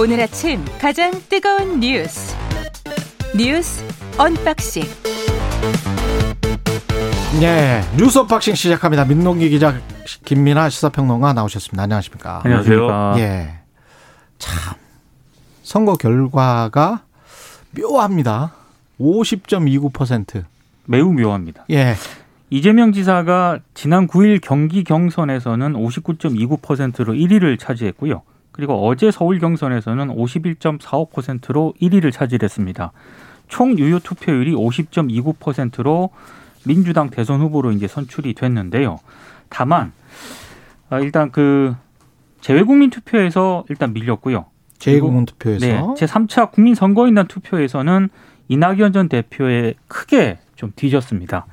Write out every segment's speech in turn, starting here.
오늘 아침 가장 뜨거운 뉴스 뉴스 unboxing 네 뉴스 unboxing 시작합니다. 민동기 기자 김민하 시사평론가 나오셨습니다. 안녕하십니까? 안녕하세요. 예. 참 선거 결과가 묘합니다. 50.29%. 매우 묘합니다. 예. 이재명 지사가 지난 9일 경기 경선에서는 59.29%로 1위를 차지했고요. 그리고 어제 서울 경선에서는 51.45%로 1위를 차지했습니다. 총 유효 투표율이 50.29%로 민주당 대선 후보로 이제 선출이 됐는데요. 다만 아, 일단 그 재외국민 투표에서 일단 밀렸고요. 재외국민 투표에서 네, 제 3차 국민 선거인단 투표에서는 이낙연 전 대표에 크게 좀 뒤졌습니다.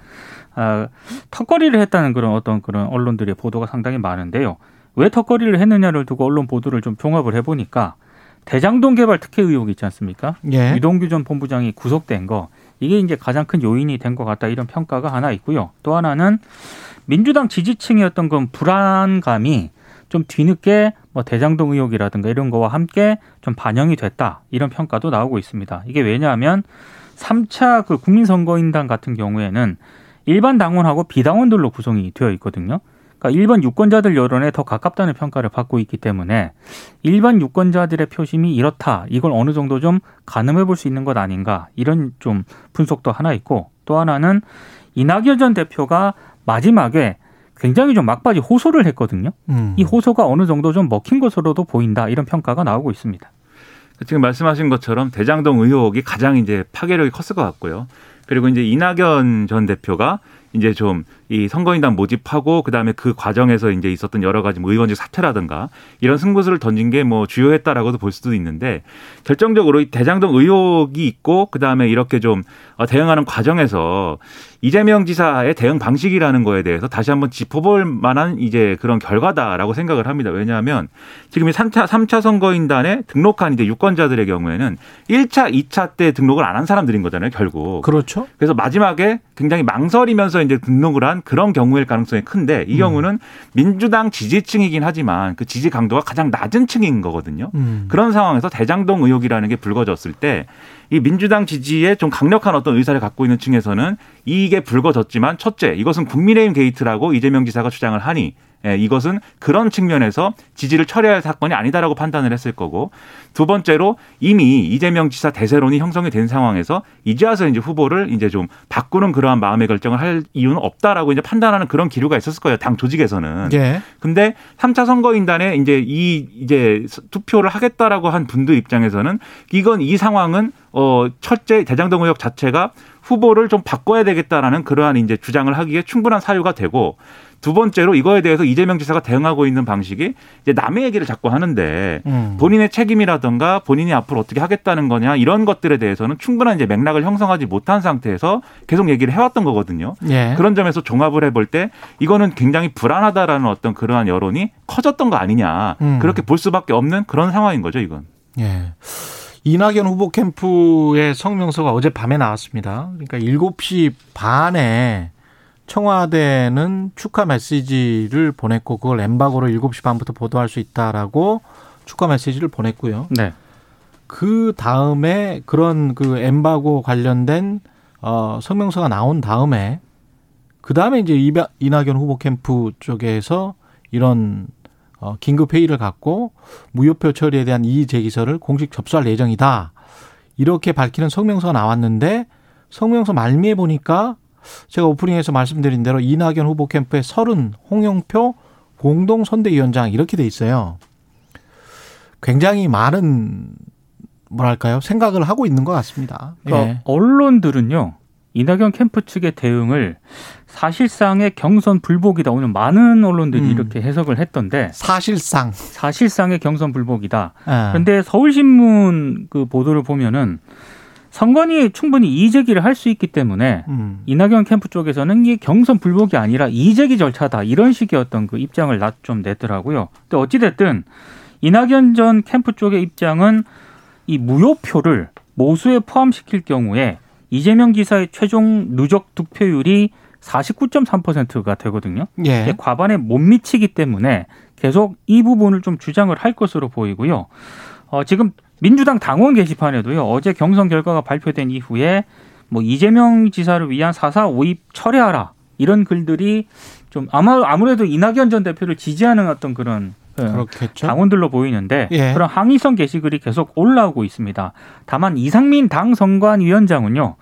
아, 턱걸이를 했다는 그런 어떤 그런 언론들의 보도가 상당히 많은데요. 왜 턱걸이를 했느냐를 두고 언론 보도를 좀 종합을 해보니까 대장동 개발 특혜 의혹 있지 않습니까? 예. 유동규 전 본부장이 구속된 거 이게 이제 가장 큰 요인이 된 것 같다 이런 평가가 하나 있고요. 또 하나는 민주당 지지층이었던 건 불안감이 좀 뒤늦게 뭐 대장동 의혹이라든가 이런 거와 함께 좀 반영이 됐다 이런 평가도 나오고 있습니다. 이게 왜냐하면 3차 그 국민선거인단 같은 경우에는 일반 당원하고 비당원들로 구성이 되어 있거든요. 그러니까 일반 유권자들 여론에 더 가깝다는 평가를 받고 있기 때문에 일반 유권자들의 표심이 이렇다. 이걸 어느 정도 좀 가늠해 볼 수 있는 것 아닌가. 이런 좀 분석도 하나 있고 또 하나는 이낙연 전 대표가 마지막에 굉장히 좀 막바지 호소를 했거든요. 음. 이 호소가 어느 정도 좀 먹힌 것으로도 보인다. 이런 평가가 나오고 있습니다. 지금 말씀하신 것처럼 대장동 의혹이 가장 이제 파괴력이 컸을 것 같고요. 그리고 이제 이낙연 전 대표가 이제 좀 이 선거인단 모집하고 그다음에 그 과정에서 이제 있었던 여러 가지 뭐 의원직 사퇴라든가 이런 승부수를 던진 게 뭐 주요했다라고도 볼 수도 있는데 결정적으로 이 대장동 의혹이 있고 그다음에 이렇게 좀 어, 대응하는 과정에서 이재명 지사의 대응 방식이라는 거에 대해서 다시 한번 짚어볼 만한 이제 그런 결과다라고 생각을 합니다. 왜냐하면 지금 이 3차, 3차 선거인단에 등록한 이제 유권자들의 경우에는 1차, 2차 때 등록을 안 한 사람들인 거잖아요, 결국. 그렇죠. 그래서 마지막에 굉장히 망설이면서 이제 등록을 한 그런 경우일 가능성이 큰데 이 경우는 민주당 지지층이긴 하지만 그 지지 강도가 가장 낮은 층인 거거든요. 음. 그런 상황에서 대장동 의혹이라는 게 불거졌을 때 이 민주당 지지에 좀 강력한 어떤 의사를 갖고 있는 층에서는 이게 불거졌지만 첫째 이것은 국민의힘 게이트라고 이재명 지사가 주장을 하니 예, 이것은 그런 측면에서 지지를 철회할 사건이 아니다라고 판단을 했을 거고 두 번째로 이미 이재명 지사 대세론이 형성이 된 상황에서 이제 와서 이제 후보를 이제 좀 바꾸는 그러한 마음의 결정을 할 이유는 없다라고 이제 판단하는 그런 기류가 있었을 거예요. 당 조직에서는. 예. 근데 3차 선거인단에 이제 이 이제 투표를 하겠다라고 한 분들 입장에서는 이건 이 상황은 어 첫째 대장동 의혹 자체가 후보를 좀 바꿔야 되겠다라는 그러한 이제 주장을 하기에 충분한 사유가 되고 두 번째로 이거에 대해서 이재명 지사가 대응하고 있는 방식이 이제 남의 얘기를 자꾸 하는데 음. 본인의 책임이라든가 본인이 앞으로 어떻게 하겠다는 거냐 이런 것들에 대해서는 충분한 이제 맥락을 형성하지 못한 상태에서 계속 얘기를 해왔던 거거든요. 예. 그런 점에서 종합을 해볼 때 이거는 굉장히 불안하다라는 어떤 그러한 여론이 커졌던 거 아니냐 음. 그렇게 볼 수밖에 없는 그런 상황인 거죠 이건. 예. 이낙연 후보 캠프의 성명서가 어제 밤에 나왔습니다. 그러니까 7시 반에 청와대는 축하 메시지를 보냈고 그걸 엠바고로 7시 반부터 보도할 수 있다라고 축하 메시지를 보냈고요. 네. 그 다음에 그런 그 엠바고 관련된 어 성명서가 나온 다음에 그 다음에 이제 이낙연 후보 캠프 쪽에서 이런 어 긴급 회의를 갖고 무효표 처리에 대한 이의 제기서를 공식 접수할 예정이다. 이렇게 밝히는 성명서가 나왔는데 성명서 말미에 보니까 제가 오프닝에서 말씀드린 대로 이낙연 후보 캠프의 서른 홍영표 공동 선대위원장 이렇게 돼 있어요. 굉장히 많은 뭐랄까요 생각을 하고 있는 것 같습니다. 그러니까 예. 언론들은요 이낙연 캠프 측의 대응을 사실상의 경선 불복이다. 오늘 많은 언론들이 음. 이렇게 해석을 했던데 사실상 사실상의 경선 불복이다. 예. 그런데 서울신문 그 보도를 보면은 선관위 충분히 이의 제기를 할 수 있기 때문에 음. 이낙연 캠프 쪽에서는 이게 경선 불복이 아니라 이의 제기 절차다 이런 식의 어떤 그 입장을 나- 좀 냈더라고요. 근데 어찌 됐든 이낙연 전 캠프 쪽의 입장은 이 무효표를 모수에 포함시킬 경우에 이재명 지사의 최종 누적 득표율이 49.3%가 되거든요. 예. 과반에 못 미치기 때문에 계속 이 부분을 좀 주장을 할 것으로 보이고요. 어, 지금 민주당 당원 게시판에도요. 어제 경선 결과가 발표된 이후에 뭐 이재명 지사를 위한 사사 오입 철회하라 이런 글들이 좀 아마 아무래도 이낙연 전 대표를 지지하는 어떤 그런 예, 그렇겠죠. 당원들로 보이는데 예. 그런 항의성 게시글이 계속 올라오고 있습니다. 다만 이상민 당 선관위원장은요.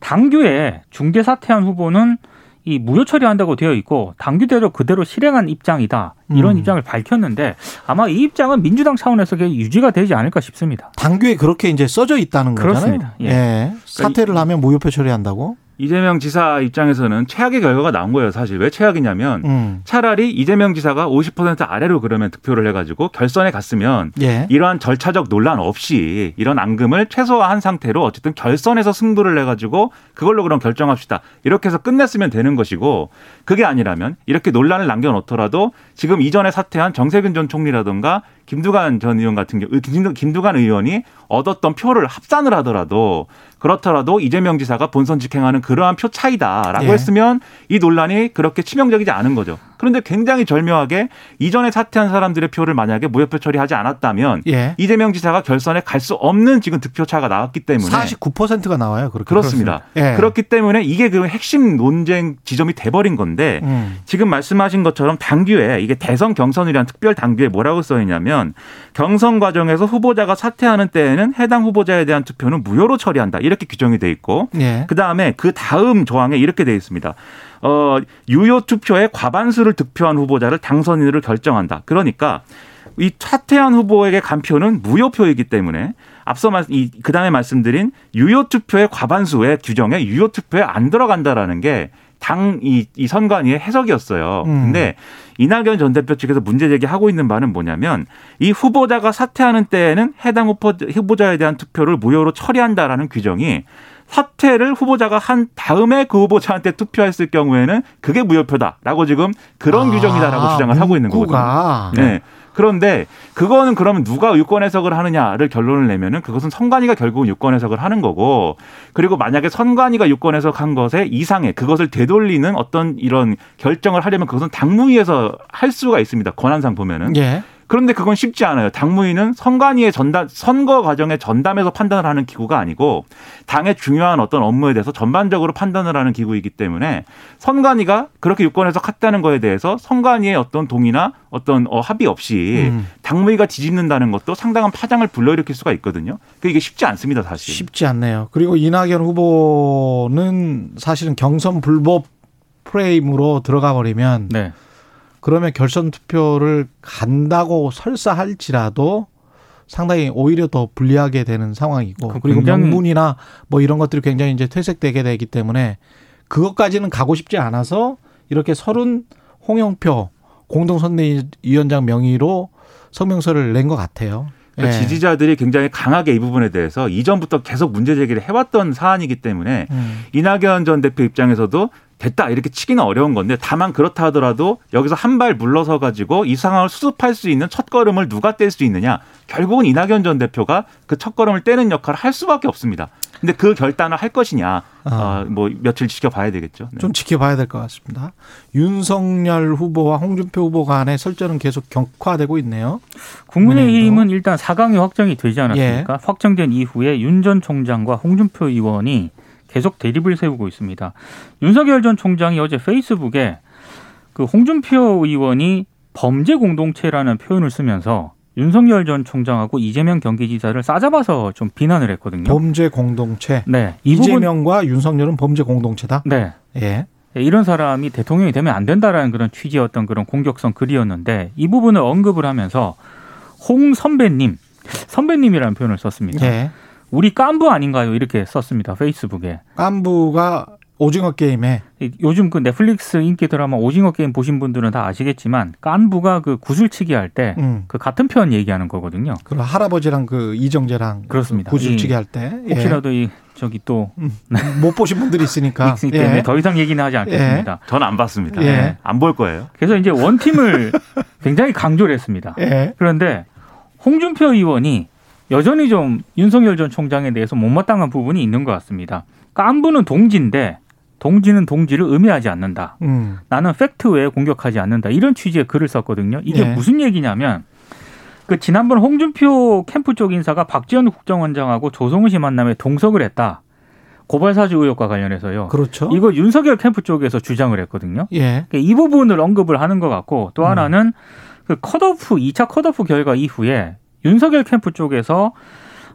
당규에 중대 사퇴한 후보는 이 무효 처리한다고 되어 있고 당규대로 그대로 실행한 입장이다 이런 음. 입장을 밝혔는데 아마 이 입장은 민주당 차원에서 유지가 되지 않을까 싶습니다. 당규에 그렇게 이제 써져 있다는 거잖아요. 그렇습니다. 예. 예. 사퇴를 하면 무효표 처리한다고. 이재명 지사 입장에서는 최악의 결과가 나온 거예요. 사실 왜 최악이냐면 음. 차라리 이재명 지사가 50% 아래로 그러면 득표를 해가지고 결선에 갔으면 예. 이러한 절차적 논란 없이 이런 앙금을 최소화한 상태로 어쨌든 결선에서 승부를 해가지고 그걸로 그럼 결정합시다. 이렇게 해서 끝냈으면 되는 것이고 그게 아니라면 이렇게 논란을 남겨놓더라도 지금 이전에 사퇴한 정세균 전 총리라든가 김두관 전 의원 같은 경우 김두- 김두관 의원이 얻었던 표를 합산을 하더라도 그렇더라도 이재명 지사가 본선 직행하는 그러한 표 차이다라고 예. 했으면 이 논란이 그렇게 치명적이지 않은 거죠. 그런데 굉장히 절묘하게 이전에 사퇴한 사람들의 표를 만약에 무효표 처리하지 않았다면 예. 이재명 지사가 결선에 갈 수 없는 지금 득표 차가 나왔기 때문에 49%가 나와요. 그렇게. 그렇습니다. 예. 그렇기 때문에 이게 그 핵심 논쟁 지점이 돼버린 건데 음. 지금 말씀하신 것처럼 당규에 이게 대선 경선이란 특별 당규에 뭐라고 써 있냐면 경선 과정에서 후보자가 사퇴하는 때에는 해당 후보자에 대한 투표는 무효로 처리한다 이렇게 규정이 돼 있고 예. 그 다음에 그 다음 조항에 이렇게 돼 있습니다. 어, 유효 투표의 과반수를 득표한 후보자를 당선인으로 결정한다. 그러니까 이 사퇴한 후보에게 간 표는 무효표이기 때문에 앞서 말, 이, 그 다음에 말씀드린 유효 투표의 과반수의 규정에 유효 투표에 안 들어간다라는 게 당, 이, 이 선관위의 해석이었어요. 음. 근데 이낙연 전 대표 측에서 문제 제기하고 있는 바는 뭐냐면 이 후보자가 사퇴하는 때에는 해당 후보, 후보자에 대한 투표를 무효로 처리한다라는 규정이 사퇴를 후보자가 한 다음에 그 후보자한테 투표했을 경우에는 그게 무효표다라고 지금 그런 아, 규정이다라고 주장을 하고 있는 거거든요. 네. 그런데 그거는 그러면 누가 유권 해석을 하느냐를 결론을 내면은 그것은 선관위가 결국은 유권 해석을 하는 거고 그리고 만약에 선관위가 유권 해석한 것에 이상의 그것을 되돌리는 어떤 이런 결정을 하려면 그것은 당무위에서 할 수가 있습니다. 권한상 보면은. 예. 그런데 그건 쉽지 않아요. 당무위는 선관위의 전담 선거 과정에 전담해서 판단을 하는 기구가 아니고 당의 중요한 어떤 업무에 대해서 전반적으로 판단을 하는 기구이기 때문에 선관위가 그렇게 유권해서 갔다는 거에 대해서 선관위의 어떤 동의나 어떤 어, 합의 없이 음. 당무위가 뒤집는다는 것도 상당한 파장을 불러일으킬 수가 있거든요. 그 이게 쉽지 않습니다, 사실. 쉽지 않네요. 그리고 이낙연 후보는 사실은 경선 불법 프레임으로 들어가 버리면 네. 그러면 결선 투표를 간다고 설사할지라도 상당히 오히려 더 불리하게 되는 상황이고 그 그리고 명분이나 뭐 이런 것들이 굉장히 이제 퇴색되게 되기 때문에 그것까지는 가고 싶지 않아서 이렇게 서른 홍영표 공동선대위원장 명의로 성명서를 낸 것 같아요. 그러니까 예. 지지자들이 굉장히 강하게 이 부분에 대해서 이전부터 계속 문제 제기를 해왔던 사안이기 때문에 음. 이낙연 전 대표 입장에서도 됐다 이렇게 치기는 어려운 건데 다만 그렇다 하더라도 여기서 한 발 물러서 가지고 이 상황을 수습할 수 있는 첫 걸음을 누가 뗄 수 있느냐 결국은 이낙연 전 대표가 그 첫 걸음을 떼는 역할을 할 수밖에 없습니다. 근데 그 결단을 할 것이냐 어, 뭐 며칠 지켜봐야 되겠죠. 네. 좀 지켜봐야 될 것 같습니다. 윤석열 후보와 홍준표 후보 간의 설전은 계속 격화되고 있네요. 국민의힘은 일단 4강이 확정이 되지 않았습니까? 예. 확정된 이후에 윤 전 총장과 홍준표 의원이 계속 대립을 세우고 있습니다. 윤석열 전 총장이 어제 페이스북에 그 홍준표 의원이 범죄 공동체라는 표현을 쓰면서 윤석열 전 총장하고 이재명 경기지사를 싸잡아서 좀 비난을 했거든요. 범죄 공동체. 네, 이 부분 이재명과 윤석열은 범죄 공동체다. 네. 예. 네, 이런 사람이 대통령이 되면 안 된다라는 그런 취지였던 그런 공격성 글이었는데 이 부분을 언급을 하면서 홍 선배님, 선배님이라는 표현을 썼습니다. 예. 우리 깐부 아닌가요? 이렇게 썼습니다. 페이스북에. 깐부가 오징어 게임에 이- 요즘 그 넷플릭스 인기 드라마 오징어 게임 보신 분들은 다 아시겠지만 깐부가 그 구슬치기 할 때그 음. 같은 표현 얘기하는 거거든요. 그 할아버지랑 그 이정재랑 그렇습니다. 구슬치기 이- 할 때. 예. 혹시라도 이 저기 또못 보신 분들이 있으니까. 때문에 예. 더 이상 얘기는 하지 않겠습니다. 저는 안 봤습니다. 예. 안볼 거예요. 그래서 이제 원 팀을 굉장히 강조를 했습니다. 예. 그런데 홍준표 의원이 여전히 좀 윤석열 전 총장에 대해서 못마땅한 부분이 있는 것 같습니다. 깐부는 동지인데 동지는 동지를 의미하지 않는다. 음. 나는 팩트 외에 공격하지 않는다. 이런 취지의 글을 썼거든요. 이게 예. 무슨 얘기냐면 그 지난번 홍준표 캠프 쪽 인사가 박지원 국정원장하고 조성은 씨 만남에 동석을 했다. 고발 사주 의혹과 관련해서요. 그렇죠. 이거 윤석열 캠프 쪽에서 주장을 했거든요. 예. 그러니까 이 부분을 언급을 하는 것 같고 또 음. 하나는 그 컷오프 2차 컷오프 결과 이후에 윤석열 캠프 쪽에서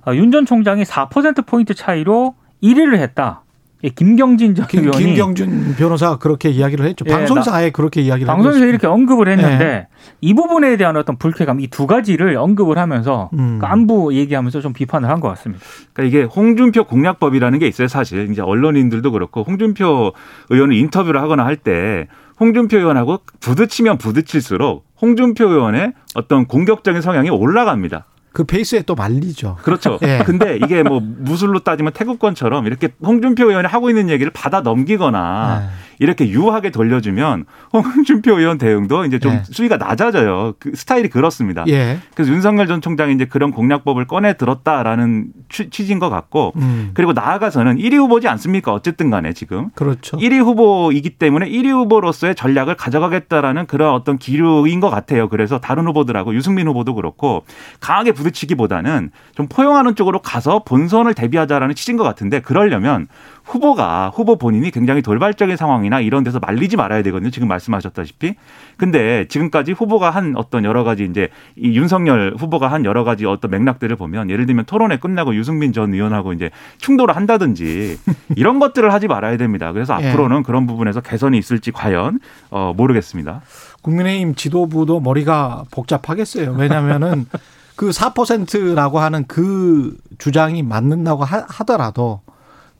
아, 윤전 총장이 4% 포인트 차이로 1위를 했다. 이 김경진 전 김, 의원이 김경준 변호사가 그렇게 이야기를 했죠. 예, 방송에서 나- 아예 그렇게 이야기를 방송에서. 이렇게 언급을 했는데 네. 이 부분에 대한 어떤 불쾌감 이 두 가지를 언급을 하면서 음. 그 안부 얘기하면서 좀 비판을 한 것 같습니다. 그러니까 이게 홍준표 공략법이라는 게 있어요, 사실. 이제 언론인들도 그렇고 홍준표 의원을 인터뷰를 하거나 할 때 홍준표 의원하고 부딪히면 부딪힐수록 홍준표 의원의 어떤 공격적인 성향이 올라갑니다. 그 페이스에 또 말리죠. 그렇죠. 예. 근데 이게 뭐 무술로 따지면 태국권처럼 이렇게 홍준표 의원이 하고 있는 얘기를 받아 넘기거나 네. 이렇게 유하게 돌려주면 홍준표 의원 대응도 이제 좀 네. 수위가 낮아져요. 그 스타일이 그렇습니다. 예. 그래서 윤석열 전 총장이 이제 그런 공략법을 꺼내 들었다라는 취- 취지인 것 같고 음. 그리고 나아가서는 1위 후보지 않습니까? 어쨌든 간에 지금. 그렇죠. 1위 후보이기 때문에 1위 후보로서의 전략을 가져가겠다라는 그런 어떤 기류인 것 같아요. 그래서 다른 후보들하고 유승민 후보도 그렇고 강하게 부딪히기보다는 좀 포용하는 쪽으로 가서 본선을 대비하자라는 취지인 것 같은데 그러려면 후보가 후보 본인이 굉장히 돌발적인 상황이나 이런 데서 말리지 말아야 되거든요. 지금 말씀하셨다시피. 근데 지금까지 후보가 한 어떤 여러 가지 이제 이 윤석열 후보가 한 여러 가지 어떤 맥락들을 보면 예를 들면 토론회 끝나고 유승민 전 의원하고 이제 충돌을 한다든지 이런 것들을 하지 말아야 됩니다. 그래서 예. 앞으로는 그런 부분에서 개선이 있을지 과연 어 모르겠습니다. 국민의힘 지도부도 머리가 복잡하겠어요. 왜냐면은 그 4%라고 하는 그 주장이 맞는다고 하, 하더라도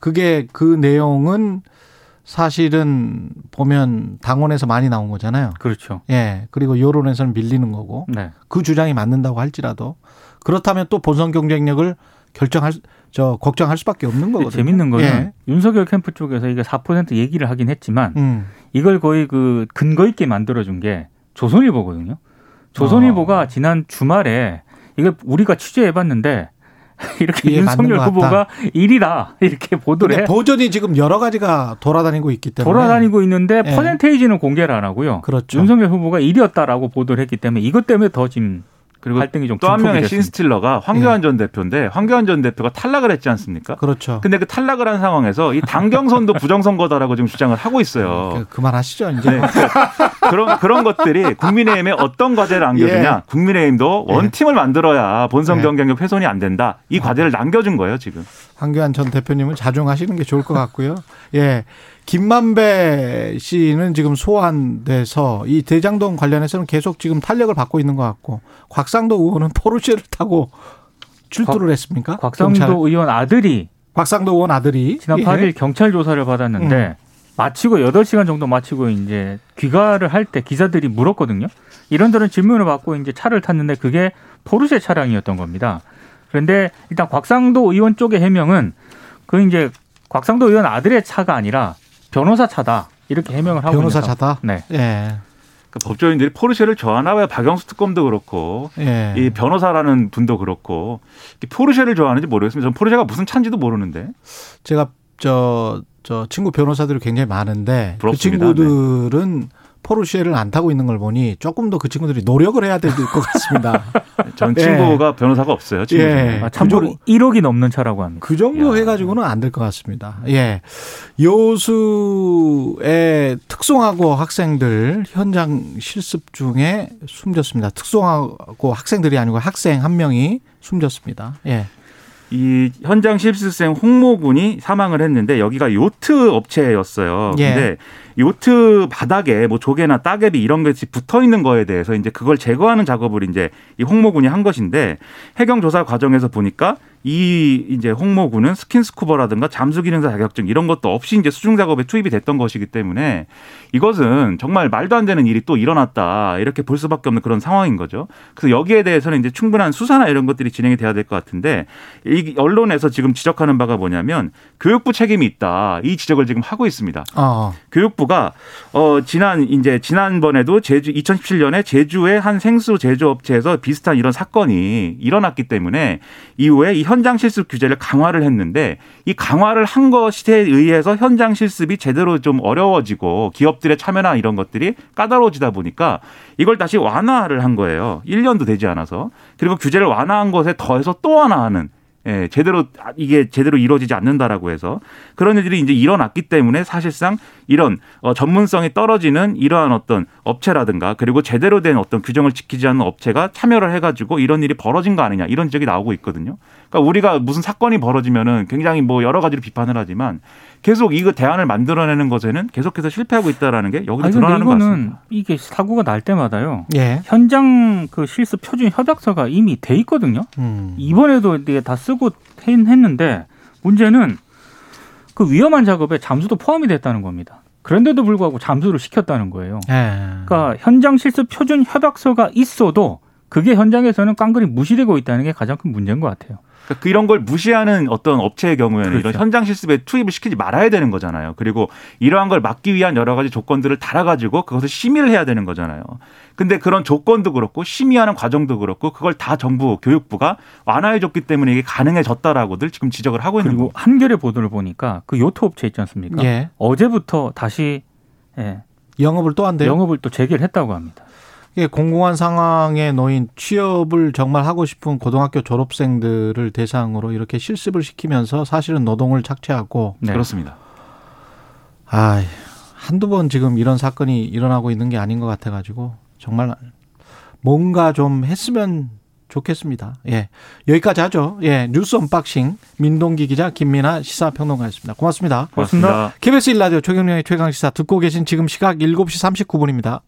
그게 그 내용은 사실은 보면 당원에서 많이 나온 거잖아요. 그렇죠. 예. 그리고 여론에서는 밀리는 거고 네. 그 주장이 맞는다고 할지라도 그렇다면 또 본선 경쟁력을 결정할 수- 저 걱정할 수밖에 없는 거거든요. 재밌는 거는 예. 윤석열 캠프 쪽에서 이게 4% 얘기를 하긴 했지만 음. 이걸 거의 그 근거 있게 만들어 준 게 조선일보거든요. 조선일보가 어. 지난 주말에 이걸 우리가 취재해 봤는데 이렇게 이게 맞는 윤석열 것 후보가 1위다 이렇게 보도를 해 버전이 지금 여러 가지가 돌아다니고 있기 때문에 돌아다니고 있는데 예. 퍼센테이지는 공개를 안 하고요. 그렇죠. 윤석열 후보가 1위였다라고 보도를 했기 때문에 이것 때문에 더 지금 그리고 갈등이 좀 또 한 명의. 신스틸러가 황교안 전 대표인데 황교안 전 대표가 탈락을 했지 않습니까? 그렇죠. 근데 그 탈락을 한 상황에서 이 당경선도 부정선거다라고 지금 주장을 하고 있어요. 그- 그만하시죠 이제. 네, 그런 그런 것들이 국민의힘에 어떤 과제를 안겨주냐? 예. 국민의힘도 예. 원팀을 만들어야 본선 예. 경쟁력 훼손이 안 된다. 이 과제를 남겨준 거예요 지금. 황교안 전 대표님은 자중하시는 게 좋을 것 같고요. 예. 김만배 씨는 지금 소환돼서 이 대장동 관련해서는 계속 지금 탄력을 받고 있는 것 같고 곽상도 의원은 포르쉐를 타고 출두를 했습니까? 곽상도 경찰. 의원 아들이 곽상도 의원 아들이 지난 예. 8일 경찰 조사를 받았는데 음. 마치고 8시간 정도 마치고 이제 귀가를 할 때 기자들이 물었거든요. 이런저런 질문을 받고 이제 차를 탔는데 그게 포르쉐 차량이었던 겁니다. 그런데 일단 곽상도 의원 쪽의 해명은 그 이제 곽상도 의원 아들의 차가 아니라 변호사 차다. 이렇게 해명을 하고 변호사 있는 차다. 네. 예. 그러니까 법조인들이 포르쉐를 좋아하나 봐요. 박영수 특검도 그렇고 예. 이 변호사라는 분도 그렇고 이 포르쉐를 좋아하는지 모르겠습니다. 전 포르쉐가 무슨 차인지도 모르는데. 제가 저, 저 친구 변호사들이 굉장히 많은데 부럽습니다. 그 친구들은 포르쉐를 안 타고 있는 걸 보니 조금 더 그 친구들이 노력을 해야 될 것 같습니다. 전 예. 친구가 변호사가 없어요. 친구 중에. 예. 아, 참고로 1억이 넘는 차라고 합니다. 그 정도 야. 해가지고는 안 될 것 같습니다. 예. 여수의 특송하고 학생들 현장 실습 중에 숨졌습니다. 특송하고 학생들이 아니고 학생 한 명이 숨졌습니다. 예. 이 현장 실습생 홍모 군이 사망을 했는데 여기가 요트 업체였어요. 예. 근데 요트 바닥에 뭐 조개나 따개비 이런 것이 붙어 있는 거에 대해서 이제 그걸 제거하는 작업을 이제 이 홍모 군이 한 것인데 해경 조사 과정에서 보니까 이 이제 홍모 군은 스킨스쿠버라든가 잠수 기능사 자격증 이런 것도 없이 이제 수중 작업에 투입이 됐던 것이기 때문에 이것은 정말 말도 안 되는 일이 또 일어났다 이렇게 볼 수밖에 없는 그런 상황인 거죠. 그래서 여기에 대해서는 이제 충분한 수사나 이런 것들이 진행이 돼야 될 것 같은데 이 언론에서 지금 지적하는 바가 뭐냐면 교육부 책임이 있다 이 지적을 지금 하고 있습니다. 어. 교육부 교육부가 어 지난 이제 지난번에도 제주 2017년에 제주의 한 생수 제조업체에서 비슷한 이런 사건이 일어났기 때문에 이후에 이 현장 실습 규제를 강화를 했는데 이 강화를 한 것에 의해서 현장 실습이 제대로 좀 어려워지고 기업들의 참여나 이런 것들이 까다로워지다 보니까 이걸 다시 완화를 한 거예요. 1년도 되지 않아서. 그리고 규제를 완화한 것에 더해서 또 완화하는 예, 제대로 이게 제대로 이루어지지 않는다라고 해서 그런 일들이 이제 일어났기 때문에 사실상 이런 어, 전문성이 떨어지는 이러한 어떤 업체라든가 그리고 제대로 된 어떤 규정을 지키지 않는 업체가 참여를 해가지고 이런 일이 벌어진 거 아니냐 이런 지적이 나오고 있거든요. 그러니까 우리가 무슨 사건이 벌어지면은 굉장히 뭐 여러 가지로 비판을 하지만 계속 이거 대안을 만들어내는 것에는 계속해서 실패하고 있다라는 게 여기서 아니, 드러나는 것 같습니다. 이게 사고가 날 때마다요. 예. 현장 그 실습 표준 협약서가 이미 돼 있거든요. 음. 이번에도 이게 다 쓰고 했- 했는데 문제는 그 위험한 작업에 잠수도 포함이 됐다는 겁니다. 그런데도 불구하고 잠수를 시켰다는 거예요. 예. 그러니까 현장 실습 표준 협약서가 있어도 그게 현장에서는 깡그리 무시되고 있다는 게 가장 큰 문제인 것 같아요. 그러니까 그런 걸 무시하는 어떤 업체의 경우에는 그렇죠. 이런 현장 실습에 투입을 시키지 말아야 되는 거잖아요. 그리고 이러한 걸 막기 위한 여러 가지 조건들을 달아가지고 그것을 심의를 해야 되는 거잖아요. 근데 그런 조건도 그렇고 심의하는 과정도 그렇고 그걸 다 정부 교육부가 완화해줬기 때문에 이게 가능해졌다라고들 지금 지적을 하고 있는 거고. 한겨레 보도를 보니까 그 요트 업체 있지 않습니까? 예. 어제부터 다시 예, 영업을 또 한대요. 영업을 또 재개를 했다고 합니다. 이게 공공한 상황에 놓인 취업을 정말 하고 싶은 고등학교 졸업생들을 대상으로 이렇게 실습을 시키면서 사실은 노동을 착취하고 네. 그렇습니다. 아 한두 번 지금 이런 사건이 일어나고 있는 게 아닌 것 같아 가지고 정말 뭔가 좀 했으면 좋겠습니다. 예 여기까지 하죠. 예 뉴스 unboxing 민동기 기자 김민하 시사평론가였습니다. 고맙습니다. 고맙습니다. 고맙습니다. KBS 일라디오 최경영의 최강 시사 듣고 계신 지금 시각 7시 39분입니다.